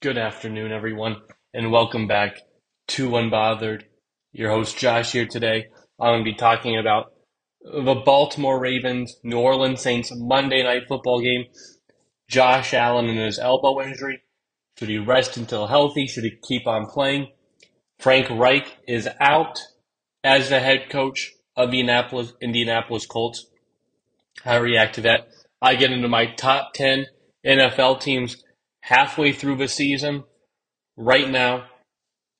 Good afternoon, everyone, and welcome back to Unbothered. Your host Josh here today. I'm going to be talking about the Baltimore Ravens New Orleans Saints Monday Night Football game. Josh Allen and his elbow injury. Should he rest until healthy? Should he keep on playing? Frank Reich is out as the head coach of the Indianapolis, Indianapolis Colts. How I react to that? I get into my top 10 NFL teams halfway through the season, right now,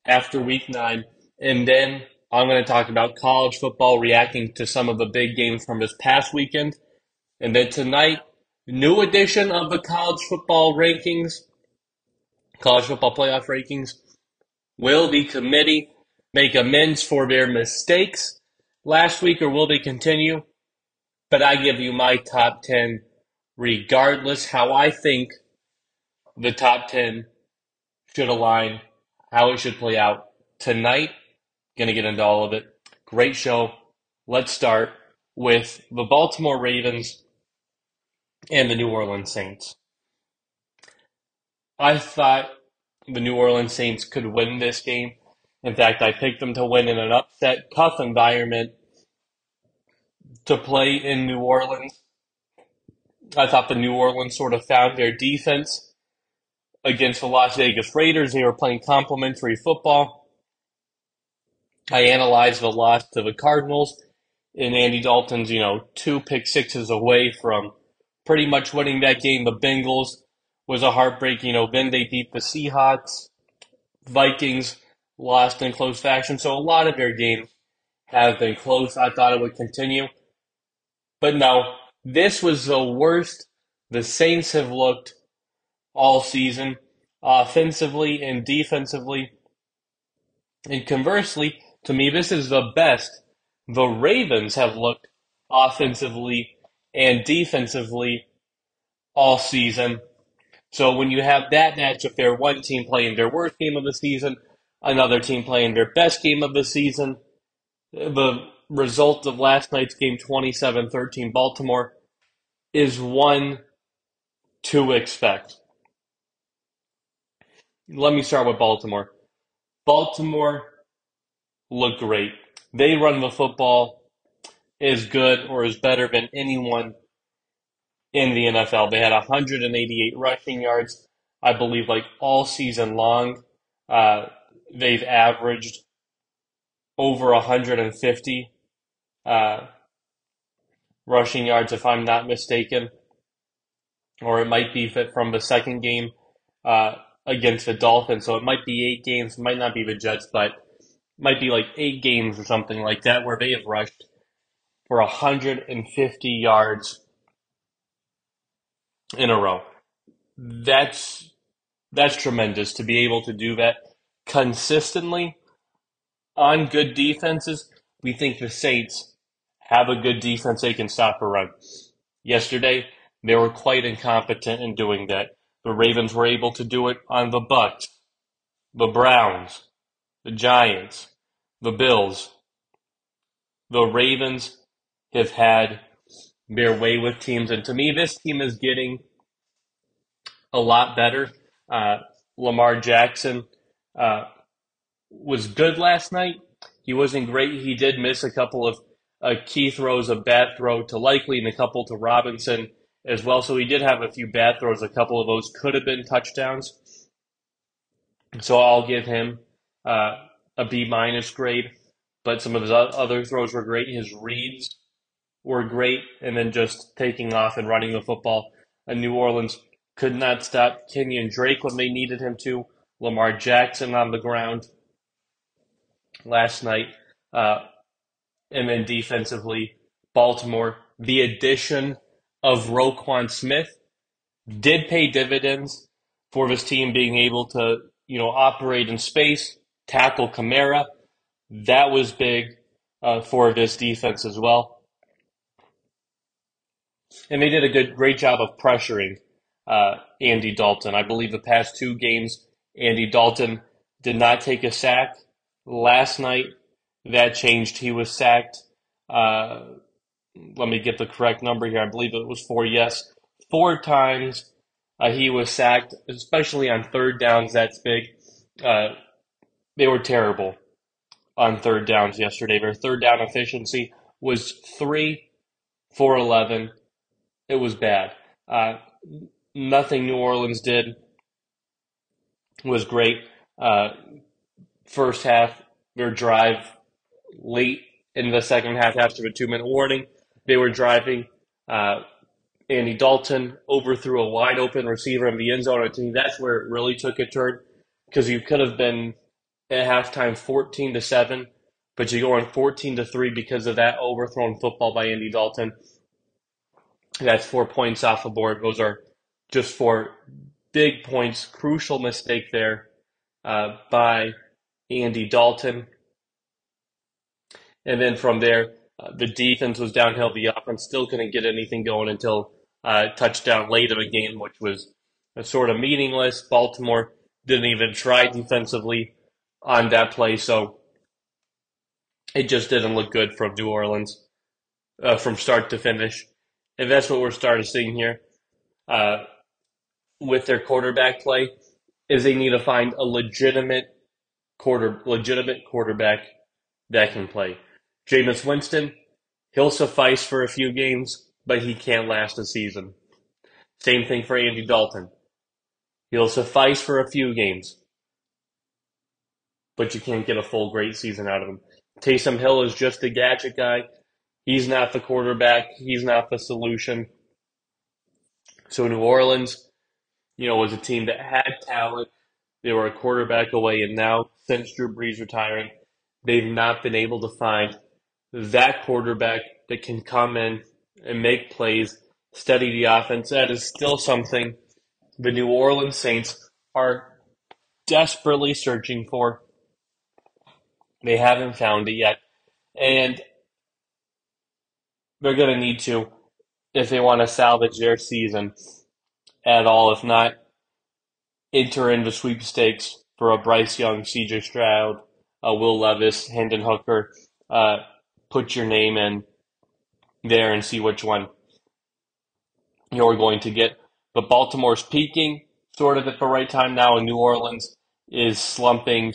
after week nine. And then I'm going to talk about college football, reacting to some of the big games from this past weekend. And then tonight, new edition of the college football rankings, college football playoff rankings. Will the committee make amends for their mistakes last week or will they continue? But I give you my top 10 regardless how I think the top 10 should align, how it should play out. Tonight, going to get into all of it. Great show. Let's start with the Baltimore Ravens and the New Orleans Saints. I thought the New Orleans Saints could win this game. In fact, I picked them to win in an upset, tough environment to play in New Orleans. I thought the New Orleans sort of found their defense against the Las Vegas Raiders. They were playing complementary football. I analyzed the loss to the Cardinals and Andy Dalton's, you know, two pick sixes away from pretty much winning that game. The Bengals was a heartbreak. You know, then they beat the Seahawks. Vikings lost in close fashion. So a lot of their games have been close. I thought it would continue. But no, this was the worst the Saints have looked all season, offensively and defensively. And conversely, to me, this is the best the Ravens have looked offensively and defensively all season. So when you have that matchup there, one team playing their worst game of the season, another team playing their best game of the season, the result of last night's game 27 13 Baltimore is one to expect. Let me start with Baltimore. Baltimore looked great. They run the football as good or as better than anyone in the NFL. They had 188 rushing yards, I believe, like all season long. Uh, they've averaged over 150 uh, rushing yards, if I'm not mistaken. Or it might be from the second game uh, against the Dolphins. So it might be eight games, might not be the Jets, but might be like eight games or something like that where they have rushed for 150 yards in a row. That's that's tremendous to be able to do that consistently on good defenses. We think the Saints have a good defense they can stop a run. Yesterday, they were quite incompetent in doing that. The Ravens were able to do it on the Bucks, the Browns, the Giants, the Bills. The Ravens have had their way with teams, and to me, this team is getting a lot better. Uh, Lamar Jackson uh, was good last night. He wasn't great. He did miss a couple of uh, key throws, a bad throw to Likely and a couple to Robinson as well. So he did have a few bad throws. A couple of those could have been touchdowns. So I'll give him uh, a B minus grade. But some of his other throws were great. His reads were great, and then just taking off and running the football. And New Orleans could not stop Kenyan Drake when they needed him to. Lamar Jackson on the ground last night. Uh, and then defensively, Baltimore, the addition of Roquan Smith did pay dividends for this team being able to, you know, operate in space, tackle Kamara. That was big uh, for this defense as well. And they did a good, great job of pressuring uh, Andy Dalton. I believe the past two games, Andy Dalton did not take a sack. Last night, that changed. He was sacked. Uh, let me get the correct number here. I believe it was four. Yes, four times Uh, he was sacked, especially on third downs. That's big. Uh, they were terrible on third downs yesterday. Their third down efficiency was three for eleven. It was bad. Uh, nothing New Orleans did was great. Uh, first half, their drive late in the second half after a two minute warning, they were driving. Uh, Andy Dalton overthrew a wide open receiver in the end zone. I think that's where it really took a turn because you could have been at halftime 14 to 7, but you go on 14 to 3 because of that overthrown football by Andy Dalton. That's four points off the board. Those are just four big points, crucial mistake there uh, by Andy Dalton. And then from there, uh, the defense was downhill. The offense still couldn't get anything going until uh, touchdown late in the game, which was sort of meaningless. Baltimore didn't even try defensively on that play, so it just didn't look good from New Orleans uh, from start to finish. And that's what we're starting to see here uh, with their quarterback play is they need to find a legitimate quarter legitimate quarterback that can play. Jameis Winston, he'll suffice for a few games, but he can't last a season. Same thing for Andy Dalton. He'll suffice for a few games, but you can't get a full great season out of him. Taysom Hill is just a gadget guy. He's not the quarterback. He's not the solution. So New Orleans, you know, was a team that had talent. They were a quarterback away, and now since Drew Brees retiring, they've not been able to find that quarterback that can come in and make plays, steady the offense. That is still something the New Orleans Saints are desperately searching for. They haven't found it yet. And they're going to need to if they want to salvage their season at all. If not, enter into sweepstakes for a Bryce Young, CJ Stroud, uh, Will Levis, Hendon Hooker. Uh, put your name in there and see which one you're going to get. But Baltimore's peaking sort of at the right time now, and New Orleans is slumping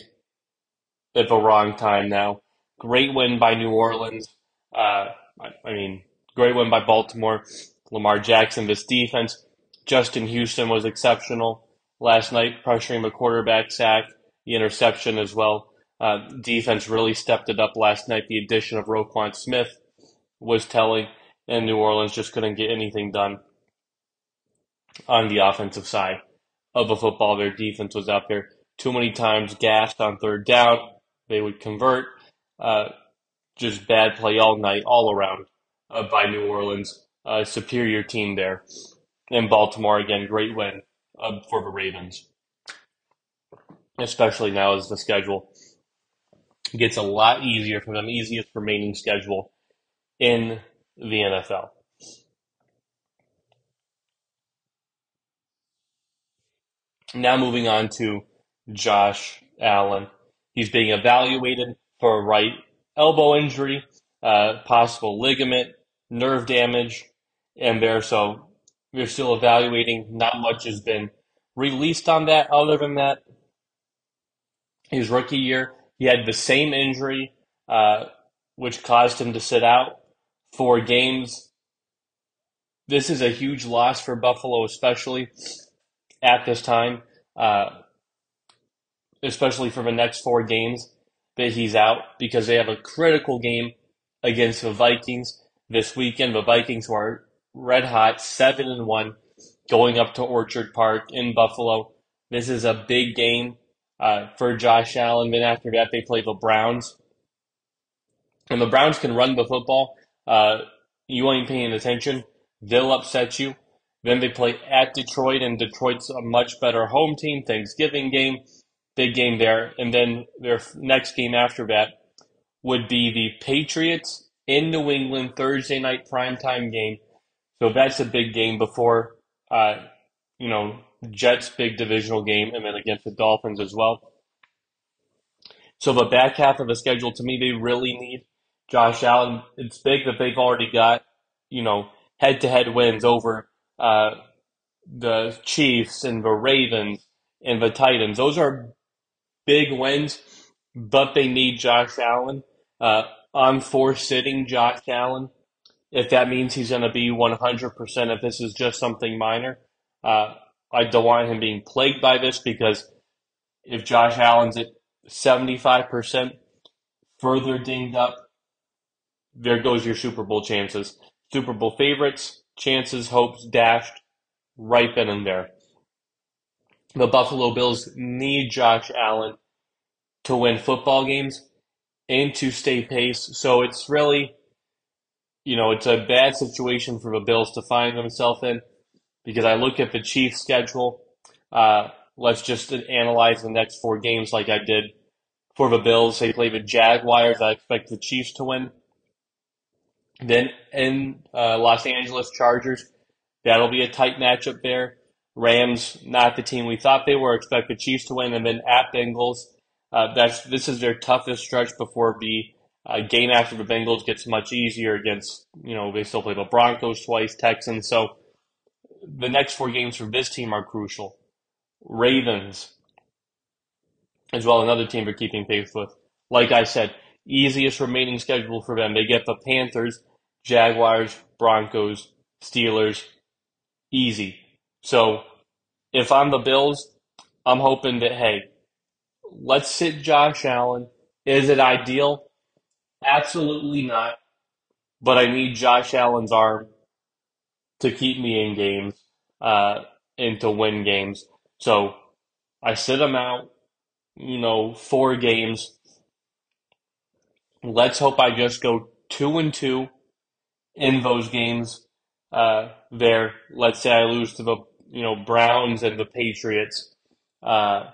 at the wrong time now. Great win by New Orleans. Uh, I, I mean, great win by Baltimore. Lamar Jackson, this defense. Justin Houston was exceptional last night, pressuring the quarterback sack, the interception as well. Uh, defense really stepped it up last night. The addition of Roquan Smith was telling, and New Orleans just couldn't get anything done on the offensive side of the football. Their defense was out there too many times, gassed on third down. They would convert. Uh, just bad play all night, all around uh, by New Orleans. Superior team there. And Baltimore, again, great win uh, for the Ravens. Especially now as the schedule gets a lot easier for them, easiest remaining schedule in the NFL. Now moving on to Josh Allen. He's being evaluated for a right elbow injury, uh, possible ligament, nerve damage, and there. So we're still evaluating. Not much has been released on that. Other than that, his rookie year, he had the same injury, uh, which caused him to sit out four games. This is a huge loss for Buffalo, especially at this time. Uh, especially for the next four games that he's out because they have a critical game against the Vikings this weekend. The Vikings were red hot, seven and one, going up to Orchard Park in Buffalo. This is a big game uh, for Josh Allen. Then after that, they play the Browns, and the Browns can run the football. Uh, you ain't paying attention; they'll upset you. Then they play at Detroit, and Detroit's a much better home team. Thanksgiving game big game there. And then their next game after that would be the Patriots in New England Thursday night primetime game. So that's a big game before, uh, you know, Jets big divisional game and then against the Dolphins as well. So the back half of the schedule, to me, they really need Josh Allen. It's big that they've already got, you know, head to head wins over, uh, the Chiefs and the Ravens and the Titans. Those are big wins, but they need Josh Allen. Uh, I'm for sitting Josh Allen if that means he's going to be 100%, if this is just something minor. Uh, I don't want him being plagued by this because if Josh Allen's at 75%, further dinged up, there goes your Super Bowl chances. Super Bowl favorites, chances, hopes dashed right then and there. The Buffalo Bills need Josh Allen to win football games and to stay pace. So it's really, you know, it's a bad situation for the Bills to find themselves in because I look at the Chiefs' schedule. Uh, let's just analyze the next four games like I did for the Bills. They play the Jaguars. I expect the Chiefs to win. Then in uh, Los Angeles Chargers, that'll be a tight matchup there. Rams, not the team we thought they were. Expect the Chiefs to win, and then at Bengals. Uh, that's this is their toughest stretch before the uh, game after the Bengals gets much easier against you know they still play the Broncos twice, Texans. So the next four games for this team are crucial. Ravens, as well, another team they're keeping pace with. Like I said, easiest remaining schedule for them. They get the Panthers, Jaguars, Broncos, Steelers, easy. So if I'm the Bills, I'm hoping that, hey, let's sit Josh Allen. Is it ideal? Absolutely not. But I need Josh Allen's arm to keep me in games uh, and to win games. So I sit him out, you know, four games. Let's hope I just go two and two in those games. Uh, there, let's say I lose to the you know Browns and the Patriots. Uh,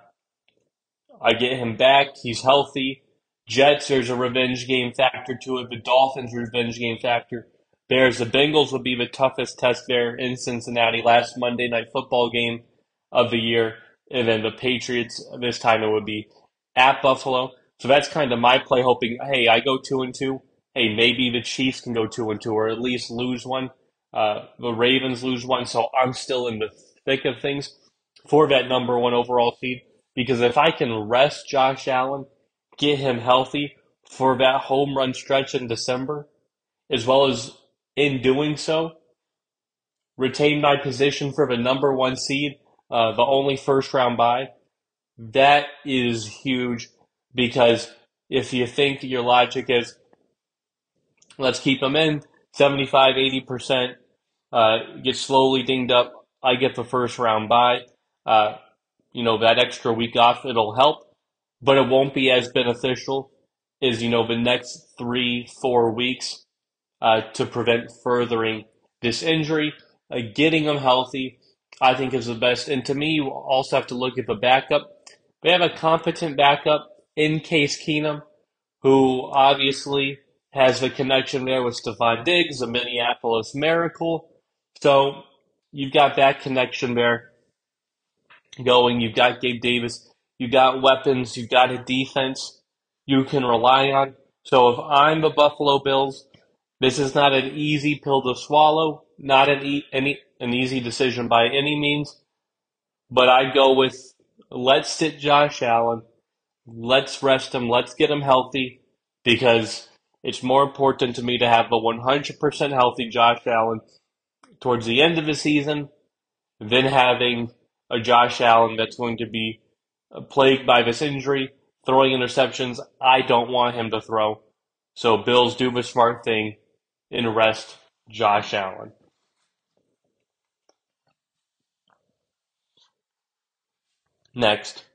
I get him back. He's healthy. Jets, there's a revenge game factor to it. The Dolphins, revenge game factor. Bears, the Bengals would be the toughest test there in Cincinnati. Last Monday night football game of the year. And then the Patriots, this time it would be at Buffalo. So that's kind of my play, hoping, hey, I go two and two. Hey, maybe the Chiefs can go two and two, or at least lose one. Uh, the Ravens lose one, so I'm still in the thick of things for that number one overall seed. Because if I can rest Josh Allen, get him healthy for that home run stretch in December, as well as in doing so, retain my position for the number one seed, uh, the only first round bye. That is huge because if you think your logic is, let's keep them in 75, 80%, uh, get slowly dinged up, I get the first round bye. Uh, you know, that extra week off, it'll help, but it won't be as beneficial as, you know, the next three, four weeks uh, to prevent furthering this injury. Uh, getting them healthy, I think, is the best. And to me, you also have to look at the backup. They have a competent backup in Case Keenum, who obviously has the connection there with Stefon Diggs, a Minneapolis Miracle. So you've got that connection there going. You've got Gabe Davis. You've got weapons. You've got a defense you can rely on. So if I'm the Buffalo Bills, this is not an easy pill to swallow, not an, e- any, an easy decision by any means. But I go with let's sit Josh Allen. Let's rest him. Let's get him healthy because it's more important to me to have a 100% healthy Josh Allen towards the end of the season than having a Josh Allen that's going to be uh, plagued by this injury, throwing interceptions. I don't want him to throw. So Bills do the smart thing and rest Josh Allen. Next,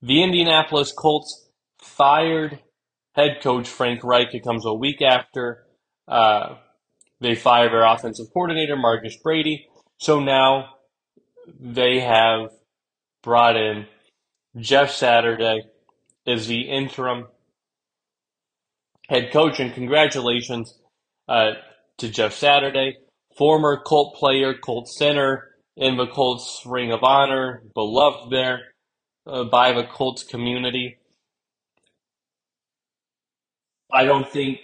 the Indianapolis Colts fired head coach Frank Reich. It comes a week after uh, they fired their offensive coordinator, Marcus Brady. So now they have brought in Jeff Saturday as the interim head coach, and congratulations uh, to Jeff Saturday, former Colt player, Colt center in the Colts Ring of Honor, beloved there uh, by the Colts community. I don't think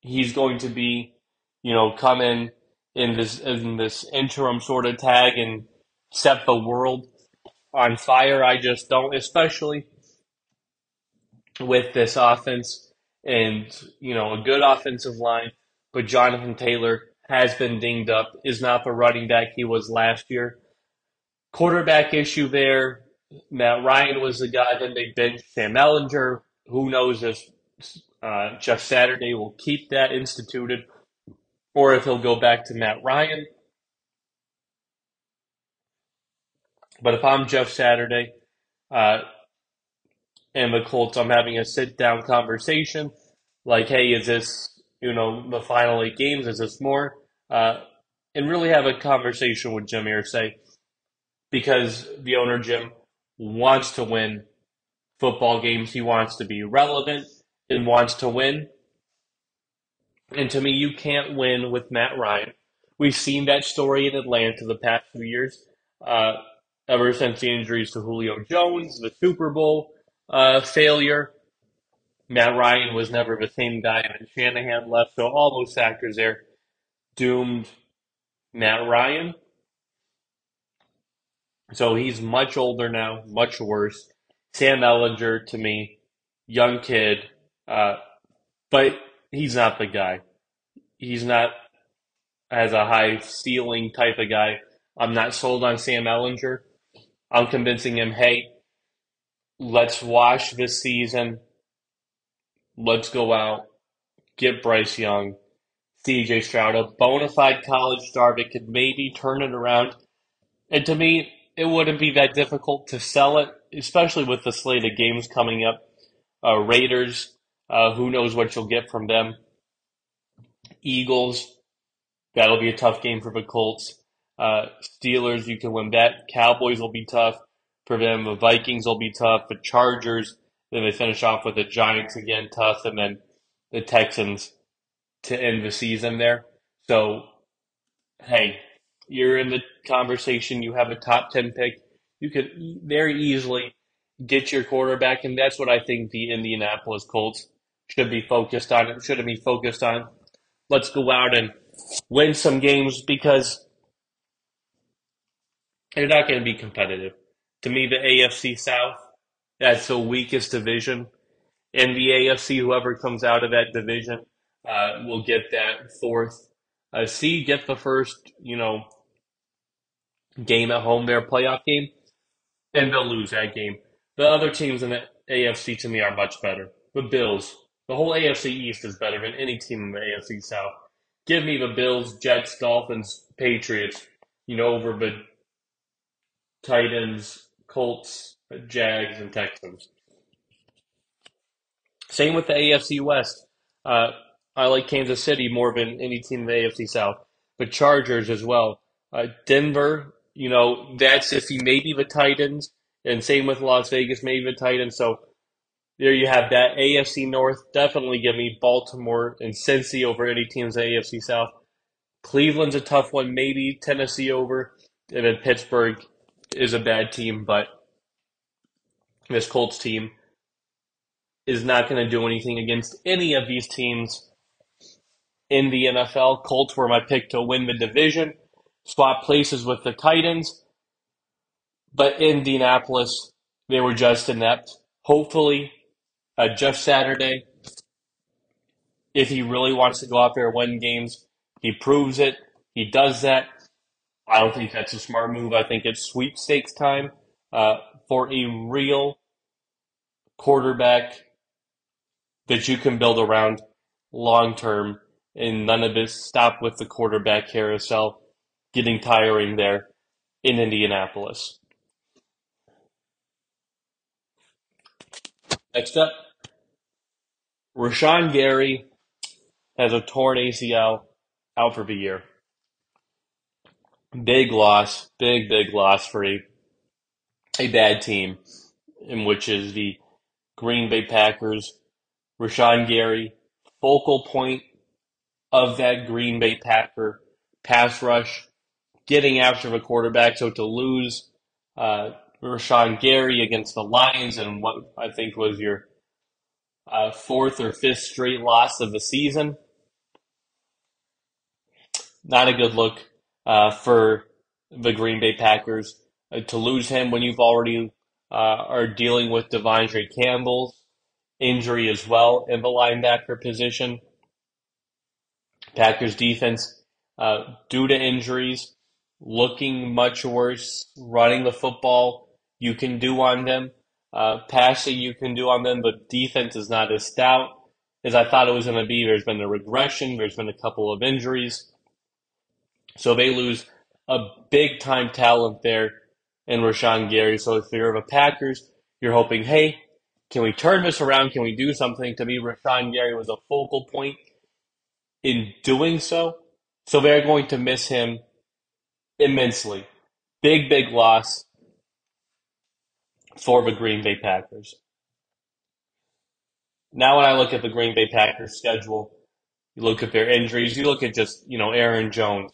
he's going to be, you know, come in in this in this interim sort of tag and set the world on fire. I just don't, especially with this offense and you know a good offensive line, but Jonathan Taylor has been dinged up, is not the running back he was last year. Quarterback issue there. Matt Ryan was the guy. Then they benched Sam Ehlinger. Who knows if uh, Jeff Saturday will keep that instituted or if he'll go back to Matt Ryan. But if I'm Jeff Saturday uh, and the Colts, I'm having a sit down conversation like, hey, is this, you know, the final eight games? Is this more? Uh, and really have a conversation with Jim Irsay because the owner, Jim, wants to win football games. He wants to be relevant and wants to win. And to me, you can't win with Matt Ryan. We've seen that story in Atlanta the past few years, uh, ever since the injuries to Julio Jones, the Super Bowl uh, failure. Matt Ryan was never the same guy, when Shanahan left. So all those factors there doomed Matt Ryan. So he's much older now, much worse. Sam Ehlinger to me, young kid, uh, but he's not the guy. He's not as a high ceiling type of guy. I'm not sold on Sam Ehlinger. I'm convincing him, hey, let's wash this season. Let's go out, get Bryce Young, CJ Stroud, a bona fide college star that could maybe turn it around. And to me, it wouldn't be that difficult to sell it, especially with the slate of games coming up. Uh, Raiders, uh, who knows what you'll get from them. Eagles, that'll be a tough game for the Colts. Uh, Steelers, you can win that. Cowboys will be tough for them. The Vikings will be tough. The Chargers, then they finish off with the Giants again, tough, and then the Texans to end the season there. So, hey, you're in the conversation. You have a top 10 pick. You could very easily get your quarterback, and that's what I think the Indianapolis Colts should be focused on. It shouldn't be focused on. Let's go out and win some games because they're not going to be competitive. To me, the AFC South, that's the weakest division. In the AFC, whoever comes out of that division uh, will get that fourth uh, seed, get the first, you know, game at home, their playoff game, and they'll lose that game. The other teams in the AFC to me are much better. The Bills, the whole AFC East is better than any team in the AFC South. Give me the Bills, Jets, Dolphins, Patriots, you know, over the Titans, Colts, Jags, and Texans. Same with the AFC West. Uh, I like Kansas City more than any team in the AFC South. The Chargers as well. Uh, Denver, you know, that's if you maybe the Titans, and same with Las Vegas, maybe the Titans. So there you have that. AFC North, definitely give me Baltimore and Cincy over any teams in the AFC South. Cleveland's a tough one, maybe Tennessee over. And then Pittsburgh is a bad team, but this Colts team is not going to do anything against any of these teams in the NFL. Colts were my pick to win the division, swap places with the Titans. But Indianapolis, they were just inept. Hopefully, uh, Jeff Saturday, if he really wants to go out there and win games, he proves it. He does that. I don't think that's a smart move. I think it's sweepstakes time uh, for a real quarterback that you can build around long term and none of this stop with the quarterback carousel getting tiring there in Indianapolis. Next up, Rashan Gary has a torn ACL out for the year. Big loss, big, big loss for a, a bad team, in which is the Green Bay Packers. Rashan Gary, focal point of that Green Bay Packer pass rush, getting after the quarterback. So to lose uh, Rashan Gary against the Lions and what I think was your uh, fourth or fifth straight loss of the season. not a good look uh, for the Green Bay Packers. Uh, to lose him when you've already uh, are dealing with De'Vondre Campbell's injury as well in the linebacker position. Packers defense, uh, due to injuries, looking much worse. Running the football, you can do on them. Uh, passing, you can do on them, but defense is not as stout as I thought it was going to be. There's been a regression. There's been a couple of injuries. So they lose a big time talent there in Rashan Gary. So if you're the Packers, you're hoping, hey, can we turn this around? Can we do something? To me, Rashan Gary was a focal point in doing so. So they're going to miss him immensely. Big, big loss for the Green Bay Packers. Now, when I look at the Green Bay Packers schedule, you look at their injuries, you look at just, you know, Aaron Jones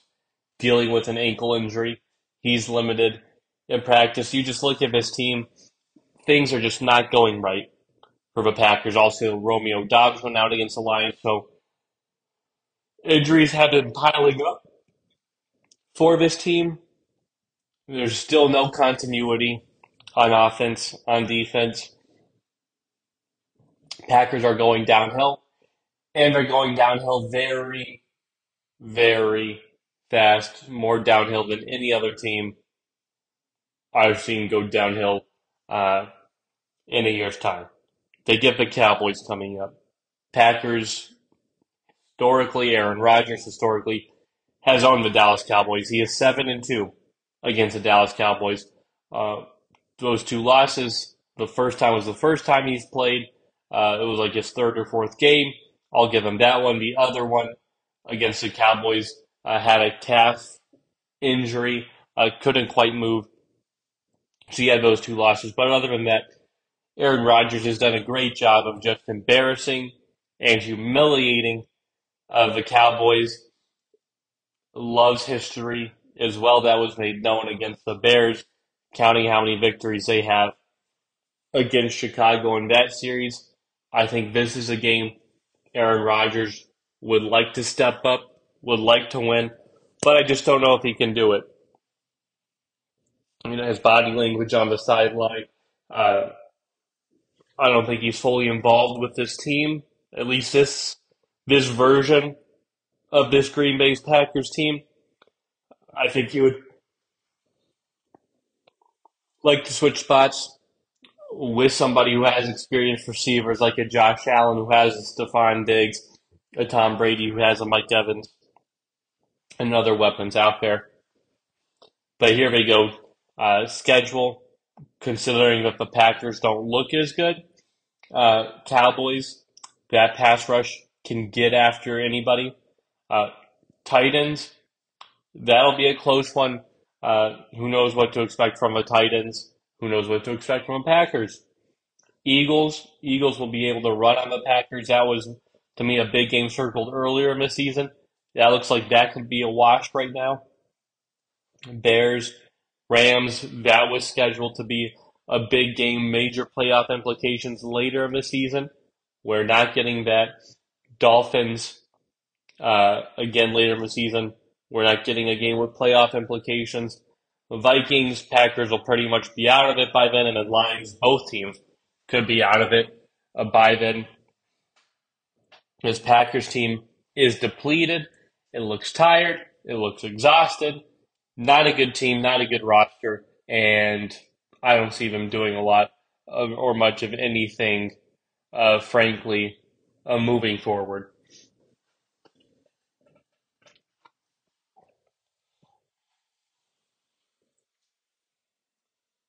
dealing with an ankle injury. He's limited in practice. You just look at this team, things are just not going right for the Packers. Also, Romeo Doubs went out against the Lions, so injuries have been piling up for this team. There's still no continuity on offense, on defense. Packers are going downhill, and they're going downhill very, very fast, more downhill than any other team I've seen go downhill uh, in a year's time. They get the Cowboys coming up. Packers, historically, Aaron Rodgers historically has owned the Dallas Cowboys. He is seven and two against the Dallas Cowboys. Uh, those two losses, the first time was the first time he's played. Uh, it was like his third or fourth game. I'll give him that one. The other one against the Cowboys uh, had a calf injury, uh, couldn't quite move. So he had those two losses. But other than that, Aaron Rodgers has done a great job of just embarrassing and humiliating uh, the Cowboys. Loves history as well. That was made known against the Bears, counting how many victories they have against Chicago in that series. I think this is a game Aaron Rodgers would like to step up would like to win, but I just don't know if he can do it. You know, his body language on the sideline. Uh, I don't think he's fully involved with this team. At least this this version of this Green Bay Packers team. I think he would like to switch spots with somebody who has experienced receivers like a Josh Allen who has a Stefon Diggs, a Tom Brady who has a Mike Evans and other weapons out there. But here we go. Uh, schedule, considering that the Packers don't look as good. Uh, Cowboys, that pass rush can get after anybody. Uh, Titans, that'll be a close one. Uh, who knows what to expect from the Titans? Who knows what to expect from the Packers? Eagles, Eagles will be able to run on the Packers. That was, to me, a big game circled earlier in the season. That looks like that could be a wash right now. Bears, Rams, that was scheduled to be a big game, major playoff implications later in the season. We're not getting that. Dolphins, uh, again later in the season. We're not getting a game with playoff implications. Vikings, Packers will pretty much be out of it by then, and the Lions, both teams could be out of it uh, by then. This Packers team is depleted. It looks tired. It looks exhausted. Not a good team, not a good roster, and I don't see them doing a lot of, or much of anything, uh, frankly, uh, moving forward.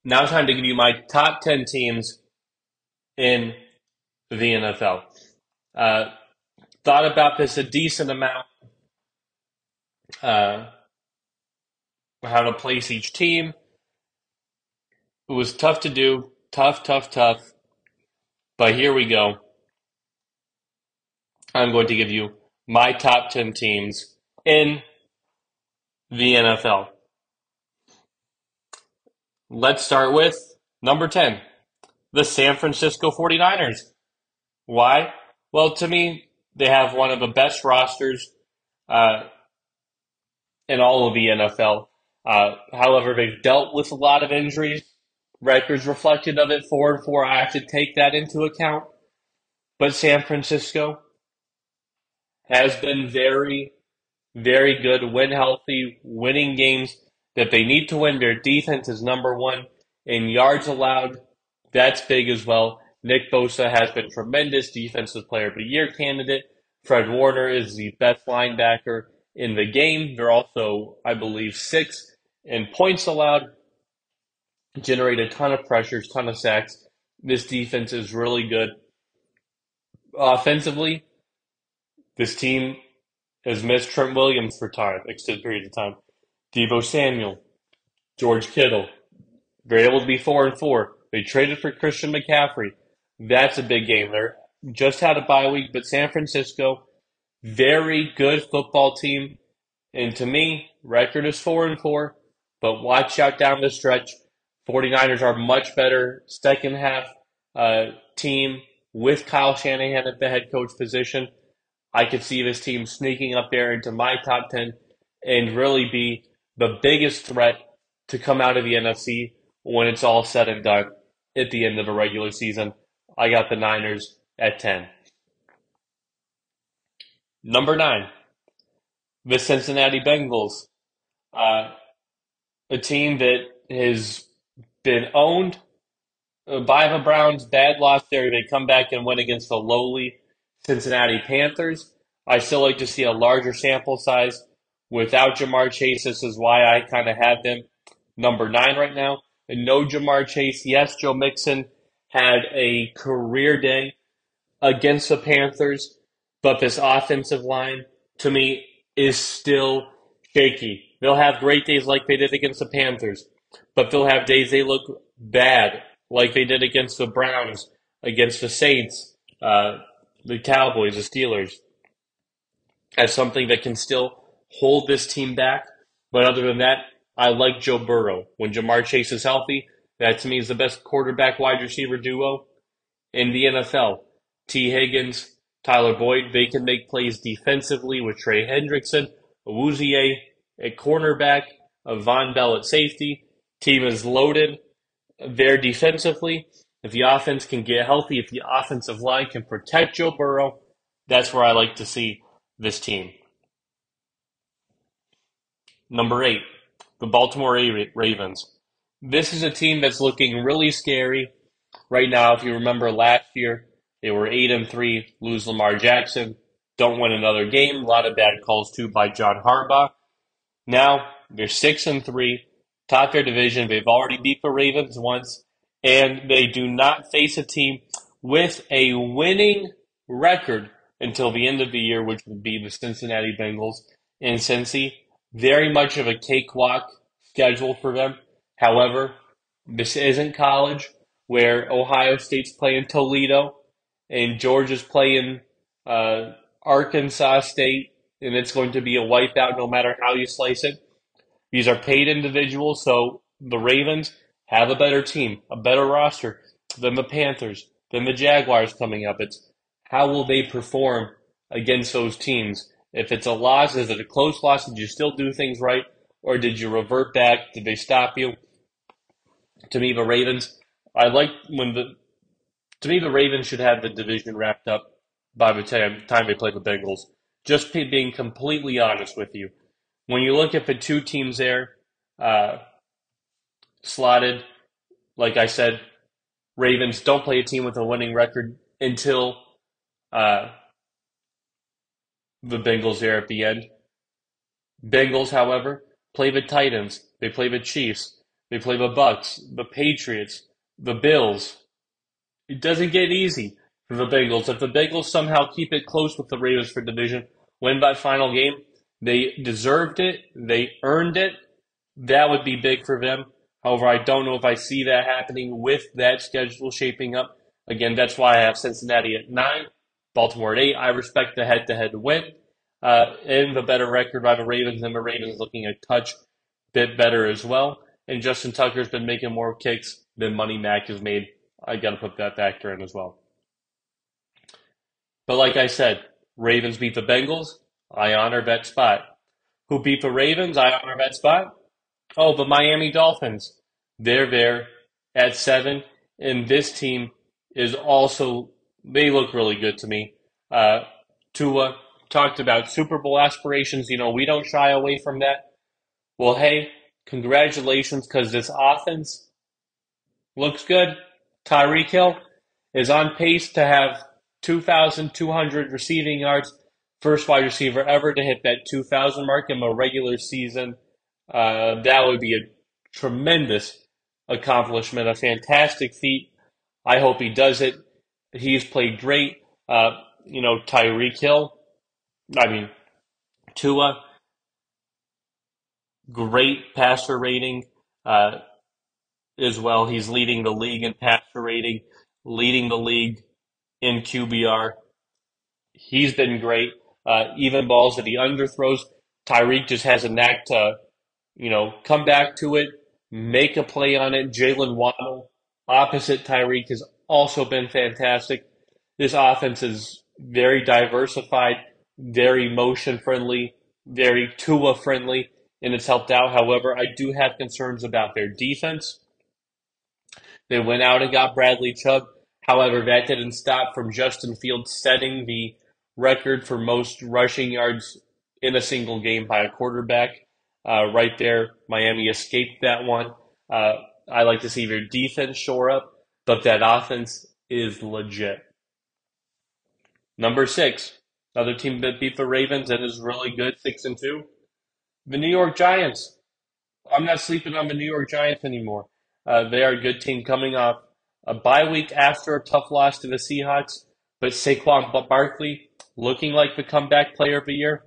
Now time to give you my top 10 teams in the NFL. Uh, thought about this a decent amount uh, how to place each team. It was tough to do, tough, tough, tough. But here we go. I'm going to give you my top 10 teams in the NFL. Let's start with number 10, the San Francisco 49ers. Why? Well, to me, they have one of the best rosters uh, in all of the NFL. Uh, however, they've dealt with a lot of injuries. Records reflected of it, four and four. I have to take that into account. But San Francisco has been very, very good, when healthy, winning games that they need to win. Their defense is number one in yards allowed. That's big as well. Nick Bosa has been tremendous defensive player of the year candidate. Fred Warner is the best linebacker in the game. They're also, I believe, six in points allowed. Generate a ton of pressures, ton of sacks. This defense is really good. Offensively, this team has missed Trent Williams for time, extended periods of time. Deebo Samuel, George Kittle, they're able to be four and four. They traded for Christian McCaffrey. That's a big game. They're just had a bye week, but San Francisco, very good football team. And to me, record is four and four, but watch out down the stretch. 49ers are much better second half uh, team with Kyle Shanahan at the head coach position. I could see this team sneaking up there into my top 10 and really be the biggest threat to come out of the NFC when it's all said and done at the end of a regular season. I got the Niners at 10. Number nine, the Cincinnati Bengals. Uh, a team that has been owned by the Browns. Bad loss there. They come back and win against the lowly Cincinnati Panthers. I still like to see a larger sample size without Ja'Marr Chase. This is why I kind of have them number nine right now. And no Ja'Marr Chase. Yes, Joe Mixon had a career day against the Panthers, but this offensive line, to me, is still shaky. They'll have great days like they did against the Panthers, but they'll have days they look bad, like they did against the Browns, against the Saints, uh, the Cowboys, the Steelers, as something that can still hold this team back. But other than that, I like Joe Burrow. When Ja'Marr Chase is healthy, that to me is the best quarterback wide receiver duo in the NFL. T. Higgins, Tyler Boyd, they can make plays defensively with Trey Hendrickson, Awuzie at cornerback, Vonn Bell at safety. Team is loaded there defensively. If the offense can get healthy, if the offensive line can protect Joe Burrow, that's where I like to see this team. Number eight, the Baltimore Ravens. This is a team that's looking really scary right now. If you remember last year, they were eight and three, lose Lamar Jackson, don't win another game. A lot of bad calls too by John Harbaugh. Now they're six and three, top their division. They've already beat the Ravens once, and they do not face a team with a winning record until the end of the year, which would be the Cincinnati Bengals and Cincy very much of a cakewalk schedule for them. However, this isn't college where Ohio State's playing Toledo and Georgia's playing uh, Arkansas State, and it's going to be a wipeout no matter how you slice it. These are paid individuals, so the Ravens have a better team, a better roster than the Panthers, than the Jaguars coming up. It's how will they perform against those teams? If it's a loss, is it a close loss? Did you still do things right? Or did you revert back? Did they stop you? To me, the Ravens, I like when the, to me, the Ravens should have the division wrapped up by the time, they play the Bengals. Just being completely honest with you. When you look at the two teams there, uh, slotted, like I said, Ravens don't play a team with a winning record until uh, the Bengals there at the end. Bengals, however, play the Titans. They play the Chiefs. They play the Bucks, the Patriots, the Bills. It doesn't get easy for the Bengals. If the Bengals somehow keep it close with the Ravens for division, win that final game, they deserved it. They earned it. That would be big for them. However, I don't know if I see that happening with that schedule shaping up. Again, that's why I have Cincinnati at nine. Baltimore at eight. I respect the head-to-head win uh, and the better record by the Ravens, and the Ravens looking a touch bit better as well. And Justin Tucker's been making more kicks than Money Mac has made. I got to put that factor in as well. But like I said, Ravens beat the Bengals. I honor that spot. Who beat the Ravens? I honor that spot. Oh, the Miami Dolphins. They're there at seven, and this team is also they look really good to me. Uh, Tua talked about Super Bowl aspirations. You know, we don't shy away from that. Well, hey, congratulations, because this offense looks good. Tyreek Hill is on pace to have 2,200 receiving yards, first wide receiver ever to hit that 2,000 mark in a regular season. Uh, that would be a tremendous accomplishment, a fantastic feat. I hope he does it. He's played great. Uh, you know, Tyreek Hill, I mean, Tua, great passer rating uh, as well. He's leading the league in passer rating, leading the league in QBR. He's been great. Uh, even balls that he underthrows, Tyreek just has a knack to, you know, come back to it, make a play on it. Jaylen Waddle, opposite Tyreek, has also been fantastic. This offense is very diversified, very motion friendly, very Tua friendly, and it's helped out. However, I do have concerns about their defense. They went out and got Bradley Chubb. However, that didn't stop from Justin Fields setting the record for most rushing yards in a single game by a quarterback. Uh, right there, Miami escaped that one. Uh, I like to see their defense shore up, but that offense is legit. Number six, another team that beat the Ravens and is really good, six and two. The New York Giants. I'm not sleeping on the New York Giants anymore. Uh, they are a good team coming off a bye week after a tough loss to the Seahawks, but Saquon Barkley looking like the comeback player of the year.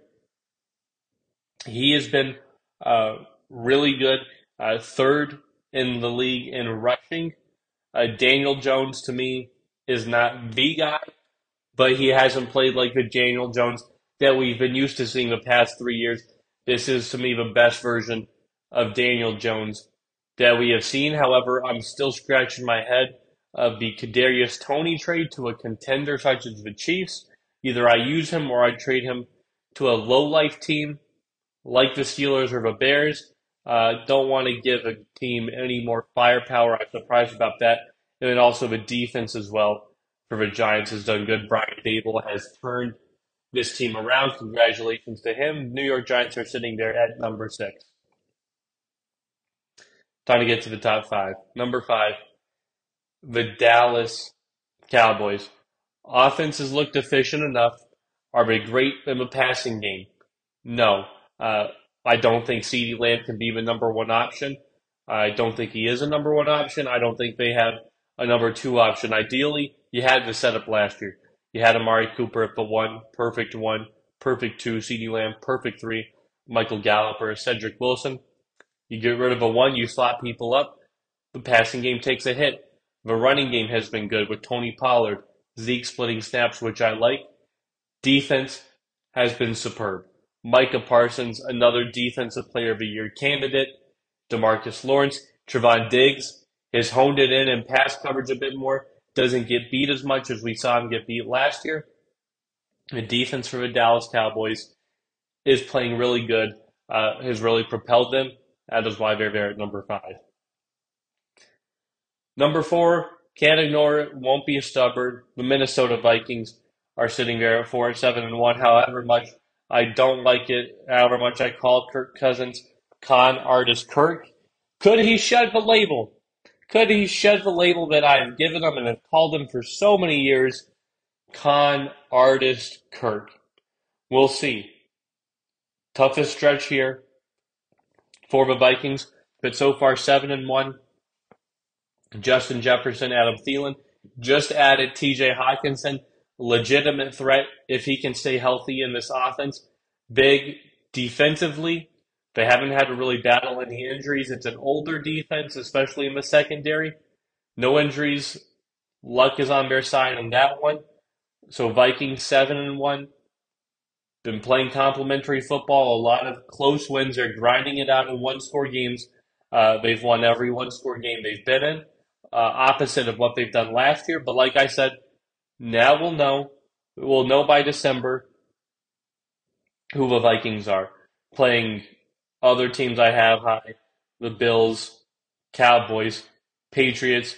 He has been uh, really good, uh, third in the league in rushing. Uh, Daniel Jones to me is not the guy, but he hasn't played like the Daniel Jones that we've been used to seeing the past three years. This is to me the best version of Daniel Jones that we have seen. However, I'm still scratching my head of the Kadarius Toney trade to a contender such as the Chiefs. Either I use him or I trade him to a low life team like the Steelers or the Bears. Uh, don't want to give a team any more firepower. I'm surprised about that. And then also the defense as well for the Giants has done good. Brian Daboll has turned this team around. Congratulations to him. New York Giants are sitting there at number six. Time to get to the top five. Number five, the Dallas Cowboys. Offenses looked efficient enough. Are they great in the passing game? No. Uh, I don't think CeeDee Lamb can be the number one option. I don't think he is a number one option. I don't think they have a number two option. Ideally, you had the setup last year. You had Amari Cooper at the one, perfect one, perfect two, CeeDee Lamb, perfect three, Michael Gallup or Cedric Wilson. You get rid of a one, you slot people up. The passing game takes a hit. The running game has been good with Tony Pollard, Zeke splitting snaps, which I like. Defense has been superb. Micah Parsons, another defensive player of the year candidate. DeMarcus Lawrence, Trevon Diggs has honed it in and pass coverage a bit more doesn't get beat as much as we saw him get beat last year. The defense for the Dallas Cowboys is playing really good, uh, has really propelled them. That is why they're there at number five. Number four, can't ignore it, won't be a stubborn. The Minnesota Vikings are sitting there at four and seven and one. However much I don't like it, however much I call Kirk Cousins con artist Kirk, could he shed the label? Could he shed the label that I've given him and have called him for so many years? Con artist Kirk. We'll see. Toughest stretch here for the Vikings, but so far seven and one. Justin Jefferson, Adam Thielen, just added T.J. Hockenson, legitimate threat if he can stay healthy in this offense. Big defensively, they haven't had to really battle any injuries. It's an older defense, especially in the secondary. No injuries. Luck is on their side on that one. So Vikings seven and one. Been playing complementary football. A lot of close wins. They're grinding it out in one score games. Uh, they've won every one score game they've been in. Uh, opposite of what they've done last year. But like I said, now we'll know. We'll know by December who the Vikings are. playing other teams I have high the Bills, Cowboys, Patriots,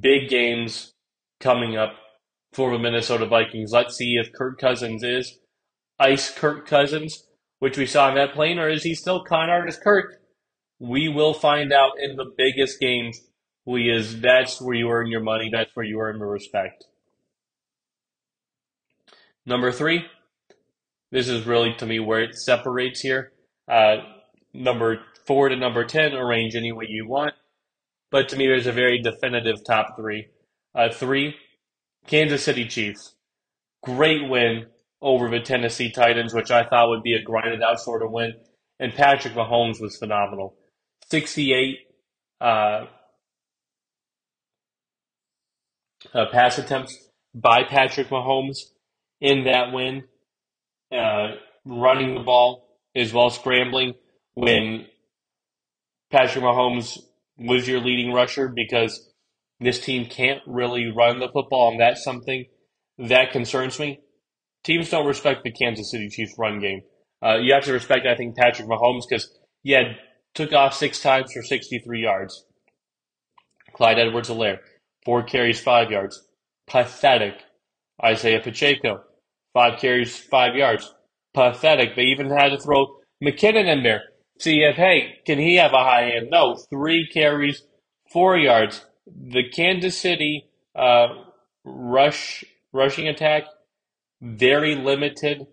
big games coming up for the Minnesota Vikings. Let's see if Kirk Cousins is ice Kirk Cousins, which we saw in that plane, or is he still con artist Kirk? We will find out in the biggest games. We is that's where you earn your money. That's where you earn the respect. Number three, this is really to me where it separates here. Uh, number four to number ten, arrange any way you want. But to me, there's a very definitive top three. Uh, three, Kansas City Chiefs. Great win over the Tennessee Titans, which I thought would be a grinded out sort of win. And Patrick Mahomes was phenomenal. 68 uh, uh, pass attempts by Patrick Mahomes in that win, uh, running the ball as well scrambling when Patrick Mahomes was your leading rusher because this team can't really run the football, and that's something that concerns me. Teams don't respect the Kansas City Chiefs run game. Uh, you have to respect, I think, Patrick Mahomes because he had took off six times for 63 yards. Clyde Edwards-Helaire, four carries, five yards. Pathetic. Isaiah Pacheco, five carries, five yards. Pathetic. They even had to throw McKinnon in there. See if, hey, can he have a high end? No, three carries, four yards. The Kansas City uh, rush rushing attack, very limited,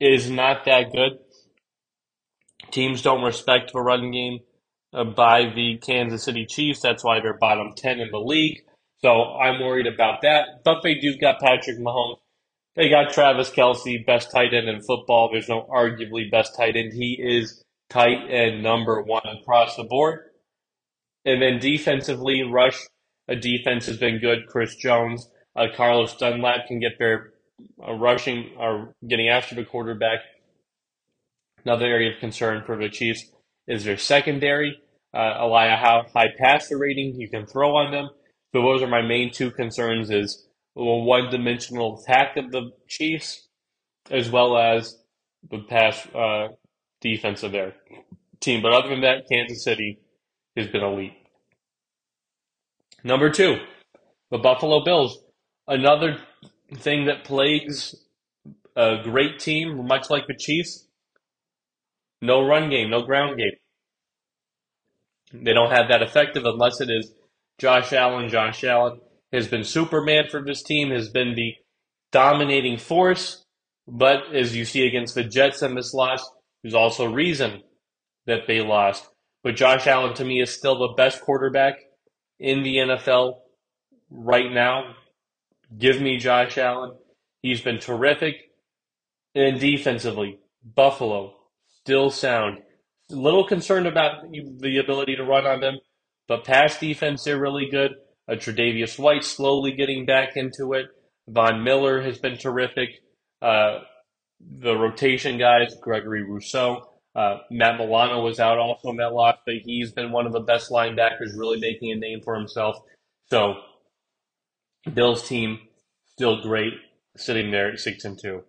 is not that good. Teams don't respect the run game uh, by the Kansas City Chiefs. That's why they're bottom 10 in the league. So I'm worried about that. But they do got Patrick Mahomes. They got Travis Kelce, best tight end in football. There's no arguably best tight end. He is tight end number one across the board. And then defensively, rush, a defense has been good. Chris Jones, uh, Carlos Dunlap can get their uh, rushing or getting after the quarterback Another area of concern for the Chiefs is their secondary. Uh, Elijah, how high passer rating you can throw on them. So those are my main two concerns: is the one-dimensional attack of the Chiefs, as well as the pass uh, defense of their team. But other than that, Kansas City has been elite. Number two, the Buffalo Bills. Another thing that plagues a great team, much like the Chiefs, no run game, no ground game. They don't have that effective unless it is Josh Allen. Josh Allen has been Superman for this team, has been the dominating force. But as you see against the Jets in this loss, there's also reason that they lost. But Josh Allen to me is still the best quarterback in the NFL right now. Give me Josh Allen. He's been terrific. And defensively, Buffalo, still sound. A little concerned about the ability to run on them, but pass defense, they're really good. Uh, Tre'Davious White slowly getting back into it. Von Miller has been terrific. Uh, the rotation guys, Gregory Rousseau, uh, Matt Milano was out also in that loss, but he's been one of the best linebackers, really making a name for himself. So, Bill's team still great, sitting there at six and two.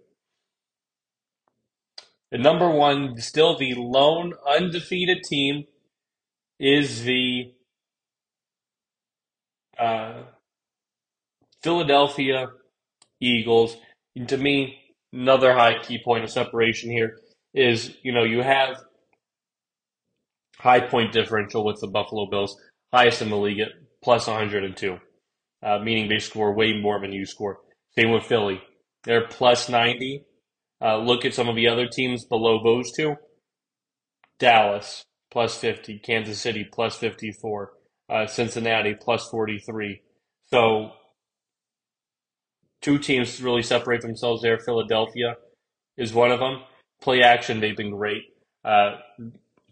The number one, still the lone undefeated team, is the uh, Philadelphia Eagles. And to me, another high key point of separation here is you know you have high point differential with the Buffalo Bills, highest in the league at plus 102, uh, meaning they score way more than you score. Same with Philly, they're plus 90 uh, look at some of the other teams below those two. Dallas plus 50, Kansas City plus 54, uh, Cincinnati plus 43. So two teams really separate themselves there. Philadelphia is one of them. Play action, they've been great uh,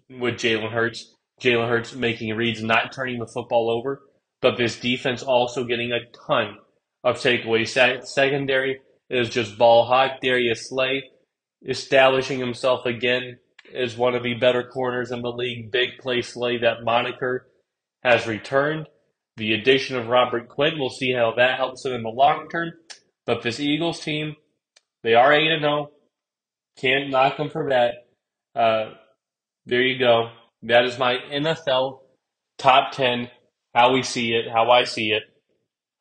with Jalen Hurts. Jalen Hurts making reads, not turning the football over, but this defense also getting a ton of takeaways. secondary is just ball hot. Darius Slay establishing himself again as one of the better corners in the league. Big play Slay, that moniker has returned. The addition of Robert Quinn, we'll see how that helps him in the long term. But this Eagles team, they are 8 0. Can't knock them for that. Uh, there you go. That is my NFL top 10, how we see it, how I see it,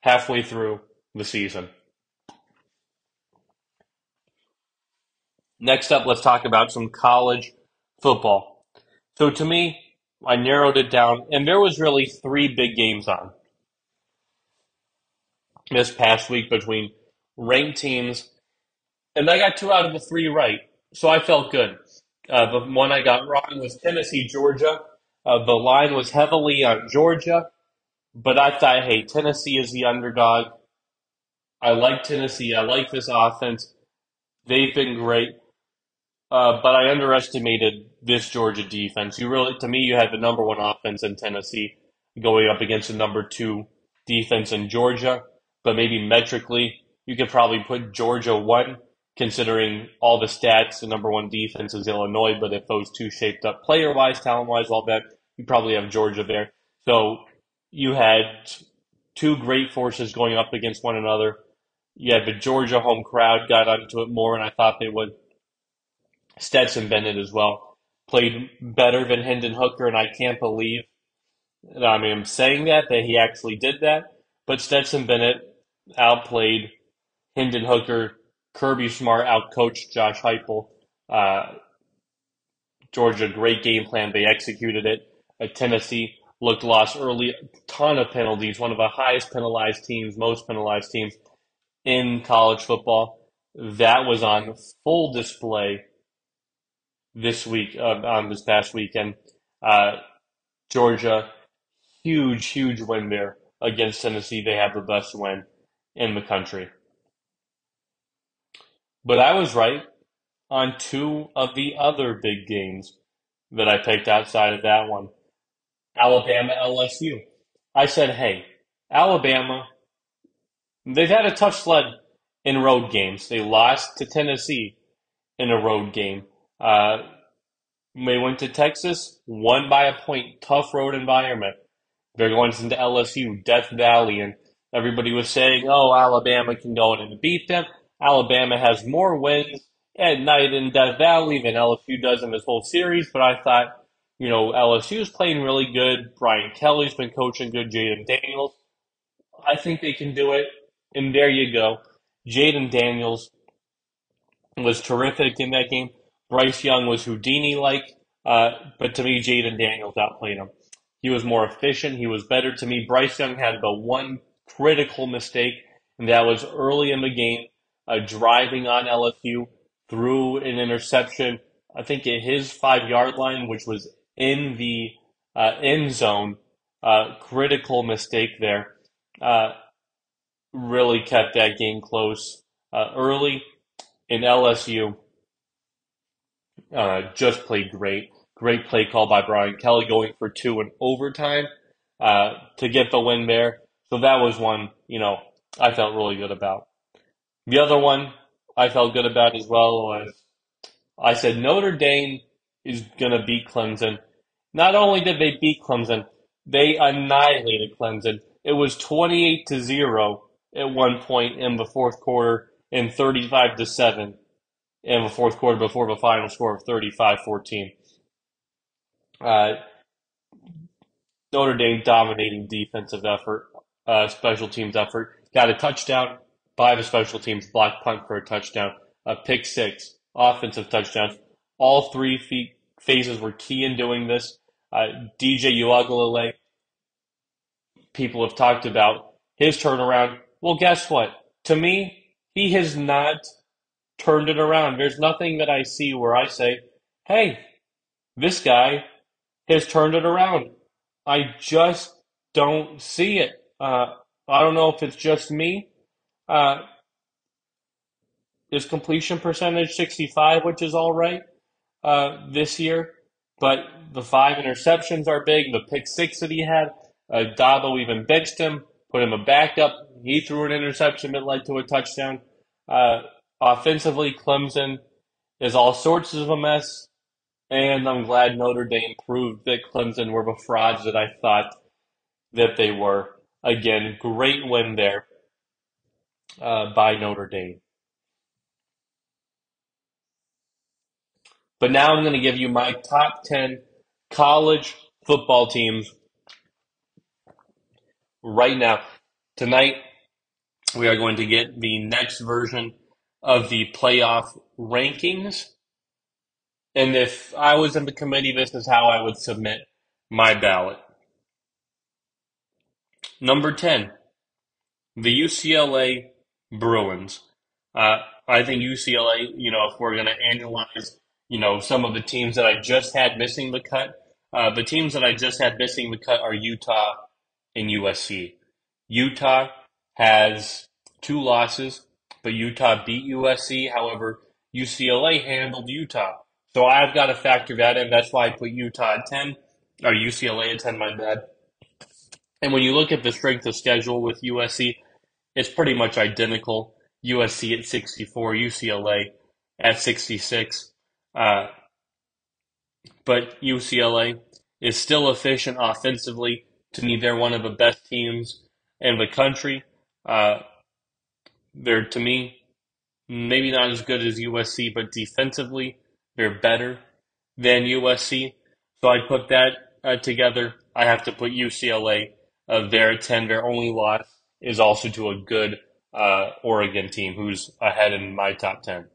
halfway through the season. Next up, let's talk about some college football. So to me, I narrowed it down, and there was really three big games on this past week between ranked teams, and I got two out of the three right, so I felt good. Uh, the one I got wrong was Tennessee, Georgia. Uh, the line was heavily on Georgia, but I thought, hey, Tennessee is the underdog. I like Tennessee. I like this offense. They've been great. Uh, but I underestimated this Georgia defense. You really, to me, you had the number one offense in Tennessee going up against the number two defense in Georgia. But maybe metrically, you could probably put Georgia one, considering all the stats. The number one defense is Illinois, but if those two shaped up player wise, talent wise, all that, you probably have Georgia there. So you had two great forces going up against one another. You had the Georgia home crowd got onto it more, and I thought they would. Stetson Bennett as well played better than Hendon Hooker, and I can't believe. Mean, I'm saying that that he actually did that, but Stetson Bennett outplayed Hendon Hooker. Kirby Smart outcoached Josh Heupel. Uh, Georgia, great game plan. They executed it. At Tennessee, looked lost early. Ton of penalties. One of the highest penalized teams, most penalized teams in college football. That was on full display this week, uh, on this past weekend. Uh, Georgia, huge, huge win there against Tennessee. They have the best win in the country. But I was right on two of the other big games that I picked outside of that one. Alabama, LSU. I said, hey, Alabama, they've had a tough sled in road games. They lost to Tennessee in a road game. Uh, they went to Texas, won by a point, tough road environment. They're going into LSU, Death Valley, and everybody was saying, oh, Alabama can go in and beat them. Alabama has more wins at night in Death Valley than LSU does in this whole series, but I thought, you know, LSU is playing really good. Brian Kelly's been coaching good. Jayden Daniels. I think they can do it. And there you go. Jayden Daniels was terrific in that game. Bryce Young was Houdini like, uh, but to me, Jayden Daniels outplayed him. He was more efficient. He was better to me. Bryce Young had the one critical mistake, and that was early in the game, uh, driving on LSU through an interception. I think at his five yard line, which was in the uh, end zone. Uh, critical mistake there. Uh, really kept that game close uh, early. In LSU, uh, just played great. Great play call by Brian Kelly going for two in overtime uh, to get the win there. So that was one, you know, I felt really good about. The other one I felt good about as well was I said Notre Dame is going to beat Clemson. Not only did they beat Clemson, they annihilated Clemson. It was 28 to 0 at one point in the fourth quarter and 35 to 7 in the fourth quarter before the final score of 35-14. Uh, Notre Dame dominating defensive effort, uh, special teams effort. Got a touchdown by the special teams, block punt for a touchdown, a pick six, offensive touchdowns. All three phases were key in doing this. Uh, DJ Uiagalelei, people have talked about his turnaround. Well, guess what? To me, he has not turned it around. There's nothing that I see where I say, hey, this guy has turned it around. I just don't see it. Uh, I don't know if it's just me. Uh, his completion percentage 65, which is all right uh, this year. But the five interceptions are big. The pick six that he had, uh, Dabo even benched him, put him a backup. He threw an interception that led to a touchdown. Uh, offensively, Clemson is all sorts of a mess. And I'm glad Notre Dame proved that Clemson were the frauds that I thought that they were. Again, great win there uh, by Notre Dame. But now I'm going to give you my top 10 college football teams right now. Tonight, we are going to get the next version of the playoff rankings. And if I was in the committee, this is how I would submit my ballot. Number 10, the UCLA Bruins. Uh, I think UCLA, you know, if we're going to analyze, you know, some of the teams that I just had missing the cut, uh, the teams that I just had missing the cut are Utah and USC. Utah has two losses, but Utah beat USC. However, UCLA handled Utah. So I've got to factor that in. That's why I put Utah at 10, or UCLA at 10, my bad. And when you look at the strength of schedule with USC, it's pretty much identical. USC at 64, UCLA at 66. Uh, but UCLA is still efficient offensively. To me, they're one of the best teams in the country. Uh, they're, to me, maybe not as good as USC, but defensively, they're better than USC. So I put that uh, together. I have to put UCLA uh, there at 10. Their only loss is also to a good uh, Oregon team who's ahead in my top 10.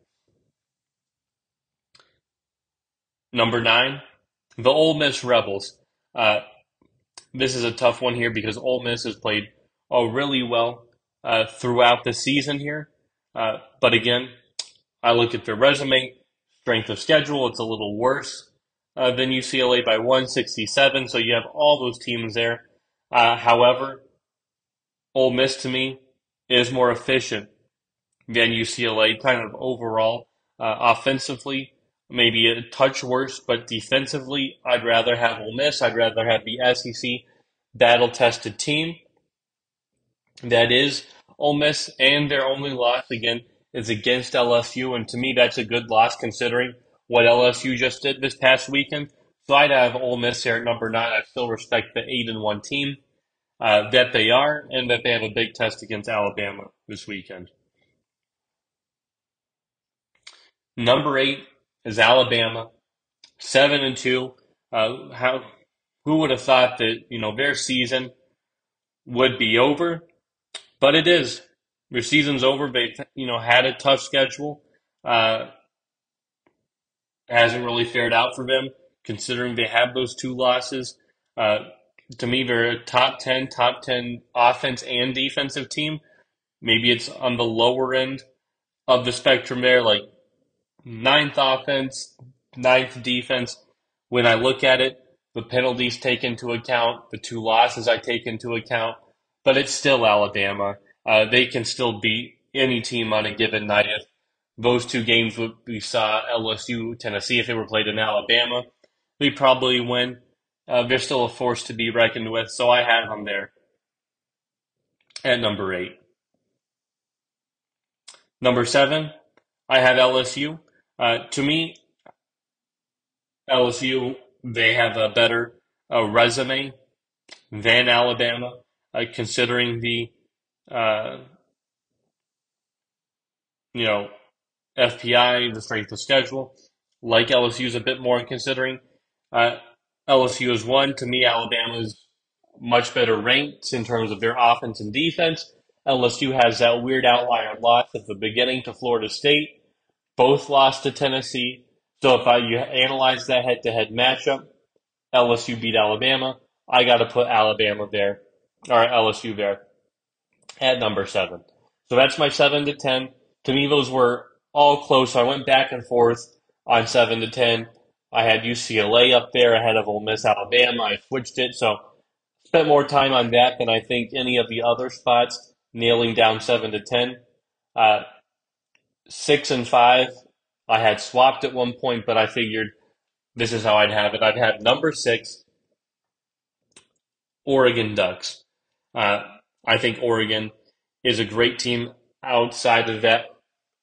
Number nine, the Ole Miss Rebels. Uh, this is a tough one here because Ole Miss has played oh, really well uh, throughout the season here. Uh, but again, I look at their resume, strength of schedule, it's a little worse uh, than UCLA by 167. So you have all those teams there. Uh, however, Ole Miss to me is more efficient than UCLA, kind of overall. Uh, offensively, maybe a touch worse, but defensively, I'd rather have Ole Miss. I'd rather have the SEC battle tested team that is Ole Miss, and their only loss again is against LSU, and to me that's a good loss considering what LSU just did this past weekend. So I'd have Ole Miss here at number nine. I still respect the eight and one team uh, that they are, and that they have a big test against Alabama this weekend. Number eight is Alabama, seven and two. Uh, how who would have thought that you know their season would be over? But it is. Their season's over. They you know had a tough schedule. Uh, hasn't really fared out for them considering they have those two losses. Uh, to me, they're a top 10, top 10 offense and defensive team. Maybe it's on the lower end of the spectrum there, like ninth offense, ninth defense. When I look at it, the penalties take into account, the two losses I take into account, but it's still Alabama. Uh, they can still beat any team on a given night. If those two games we saw LSU, Tennessee, if they were played in Alabama, we probably win. Uh, they're still a force to be reckoned with, so I have them there at number eight. Number seven, I have LSU. Uh, to me, LSU they have a better uh, resume than Alabama, uh, considering the uh, you know FPI, the strength of schedule. Like LSU is a bit more considering. Uh, LSU is one. To me, Alabama is much better ranked in terms of their offense and defense. LSU has that weird outlier loss at the beginning to Florida State. Both lost to Tennessee. So if I, you analyze that head-to-head matchup, LSU beat Alabama. I got to put Alabama there, or LSU there, at number seven. So that's my seven to ten. To me, those were all close. So I went back and forth on seven to ten. I had UCLA up there ahead of Ole Miss, Alabama. I switched it, so spent more time on that than I think any of the other spots, nailing down seven to ten. Uh, six and five, I had swapped at one point, but I figured this is how I'd have it. I'd have number six, Oregon Ducks. Uh, I think Oregon is a great team outside of that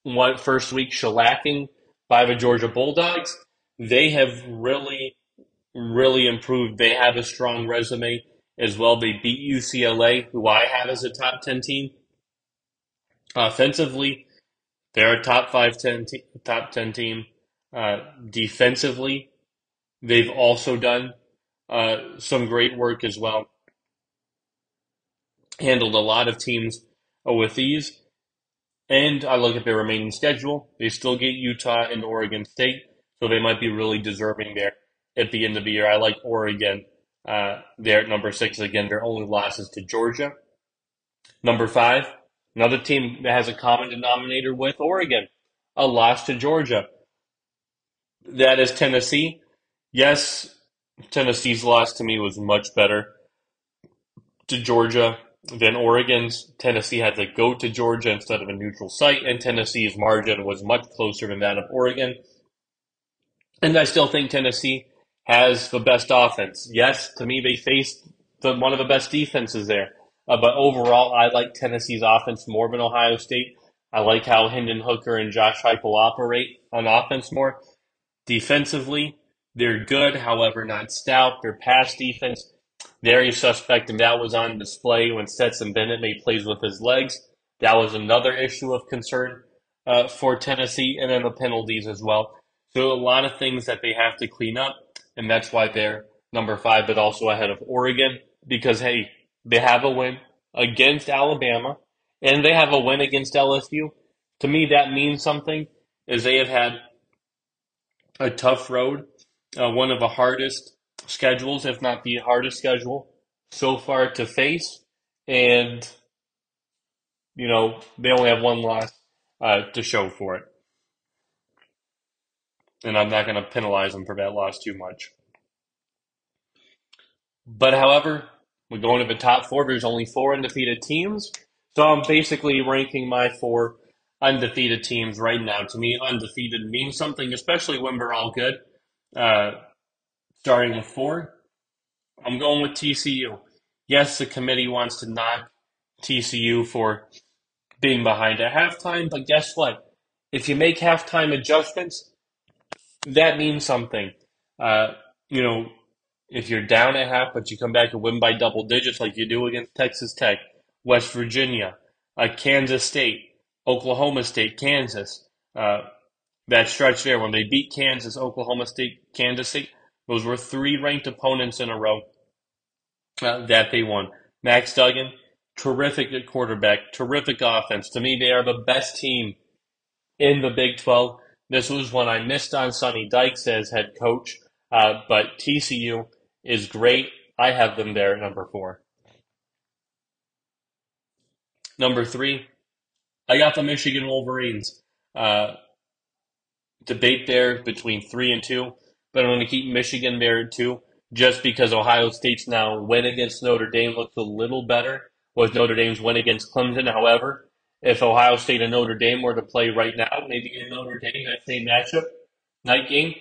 one first week shellacking by the Georgia Bulldogs they have really, really improved. They have a strong resume as well. They beat UCLA, who I have as a top 10 team. Offensively, they're a top 5 10 te- top 10 team. Uh, defensively, they've also done uh, some great work as well. Handled a lot of teams with ease. And I look at their remaining schedule. They still get Utah and Oregon State, so they might be really deserving there at the end of the year. I like Oregon uh, there at number six. Again, their only losses to Georgia. Number five, another team that has a common denominator with Oregon, a loss to Georgia. That is Tennessee. Yes, Tennessee's loss to me was much better to Georgia than Oregon's. Tennessee had to go to Georgia instead of a neutral site, and Tennessee's margin was much closer than that of Oregon. And I still think Tennessee has the best offense. Yes, to me, they faced the, one of the best defenses there. Uh, but overall, I like Tennessee's offense more than Ohio State. I like how Hendon Hooker and Josh Heupel operate on offense more. Defensively, they're good, however, not stout. Their pass defense, very suspect, and that was on display when Stetson Bennett made plays with his legs. That was another issue of concern uh, for Tennessee, and then the penalties as well. So a lot of things that they have to clean up, and that's why they're number five, but also ahead of Oregon because hey, they have a win against Alabama, and they have a win against LSU. To me, that means something, as they have had a tough road, uh, one of the hardest schedules, if not the hardest schedule so far to face, and you know they only have one loss uh, to show for it and I'm not going to penalize them for that loss too much. But however, we go into the top four. There's only four undefeated teams, so I'm basically ranking my four undefeated teams right now. To me, undefeated means something, especially when we're all good. Uh, starting with four, I'm going with TCU. Yes, the committee wants to knock TCU for being behind at halftime, but guess what? If you make halftime adjustments, that means something. Uh, you know, if you're down at half, but you come back and win by double digits like you do against Texas Tech, West Virginia, uh, Kansas State, Oklahoma State, Kansas, uh, that stretch there when they beat Kansas, Oklahoma State, Kansas State, those were three ranked opponents in a row uh, that they won. Max Duggan, terrific at quarterback, terrific offense. To me, they are the best team in the Big 12. This was one I missed on Sonny Dykes as head coach, uh, but TCU is great. I have them there at number four. Number three, I got the Michigan Wolverines. Uh, debate there between three and two, but I'm going to keep Michigan there at two just because Ohio State's now win against Notre Dame looks a little better with Notre Dame's win against Clemson. However, if Ohio State and Notre Dame were to play right now, maybe in Notre Dame, that same matchup, night game,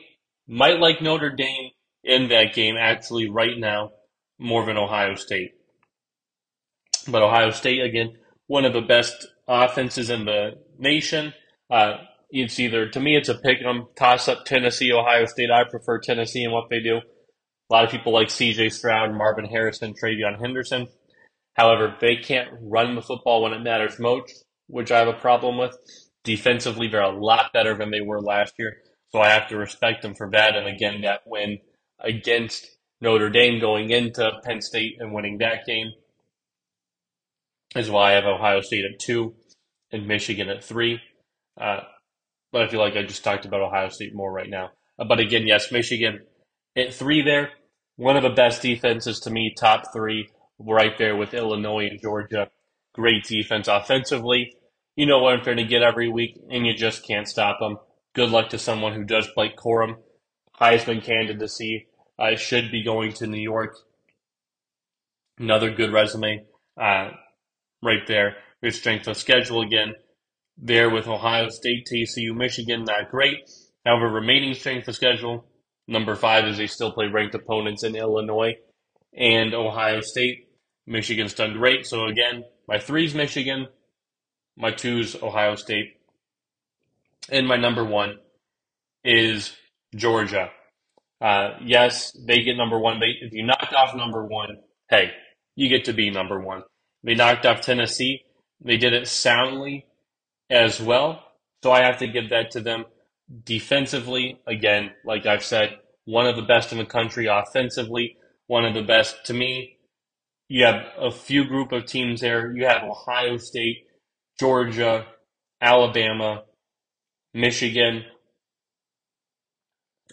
might like Notre Dame in that game actually right now more than Ohio State. But Ohio State, again, one of the best offenses in the nation. Uh, it's either, to me, it's a pick 'em, toss up Tennessee, Ohio State. I prefer Tennessee and what they do. A lot of people like CJ Stroud, Marvin Harrison, TreVeyon Henderson. However, they can't run the football when it matters most which I have a problem with. Defensively, they're a lot better than they were last year. So I have to respect them for that. And again, that win against Notre Dame going into Penn State and winning that game is why I have Ohio State at two and Michigan at three. Uh, but I feel like I just talked about Ohio State more right now. Uh, but again, yes, Michigan at three there. One of the best defenses to me, top three, right there with Illinois and Georgia great defense offensively. You know what they're going to get every week, and you just can't stop them. Good luck to someone who does Blake Corum. Heisman candidacy uh, should be going to New York. Another good resume uh, right there. Good strength of schedule again. There with Ohio State, TCU, Michigan, not great. However, remaining strength of schedule, number five is they still play ranked opponents in Illinois and Ohio State. Michigan's done great. So again, my three's Michigan, my two's Ohio State, and my number one is Georgia. Uh, yes, they get number one. They, if you knocked off number one, hey, you get to be number one. They knocked off Tennessee. They did it soundly as well. So I have to give that to them. Defensively, again, like I've said, one of the best in the country. Offensively, one of the best. To me, you have a few group of teams there. You have Ohio State, Georgia, Alabama, Michigan,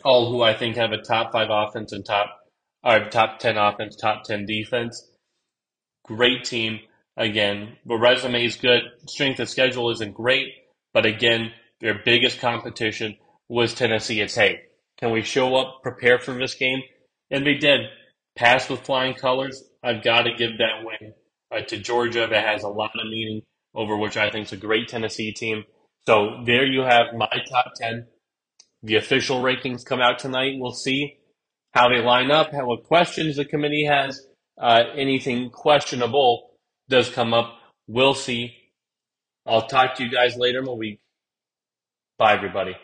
all who I think have a top five offense and top or top ten offense, top ten defense. Great team. Again, the resume is good. Strength of schedule isn't great, but again, their biggest competition was Tennessee. It's hey, can we show up, prepare for this game? And they did. Pass with flying colors. I've got to give that win uh, to Georgia. That has a lot of meaning over which I think is a great Tennessee team. So there you have my top 10. The official rankings come out tonight. We'll see how they line up, how, what questions the committee has. Uh, anything questionable does come up. We'll see. I'll talk to you guys later in the week. Bye, everybody.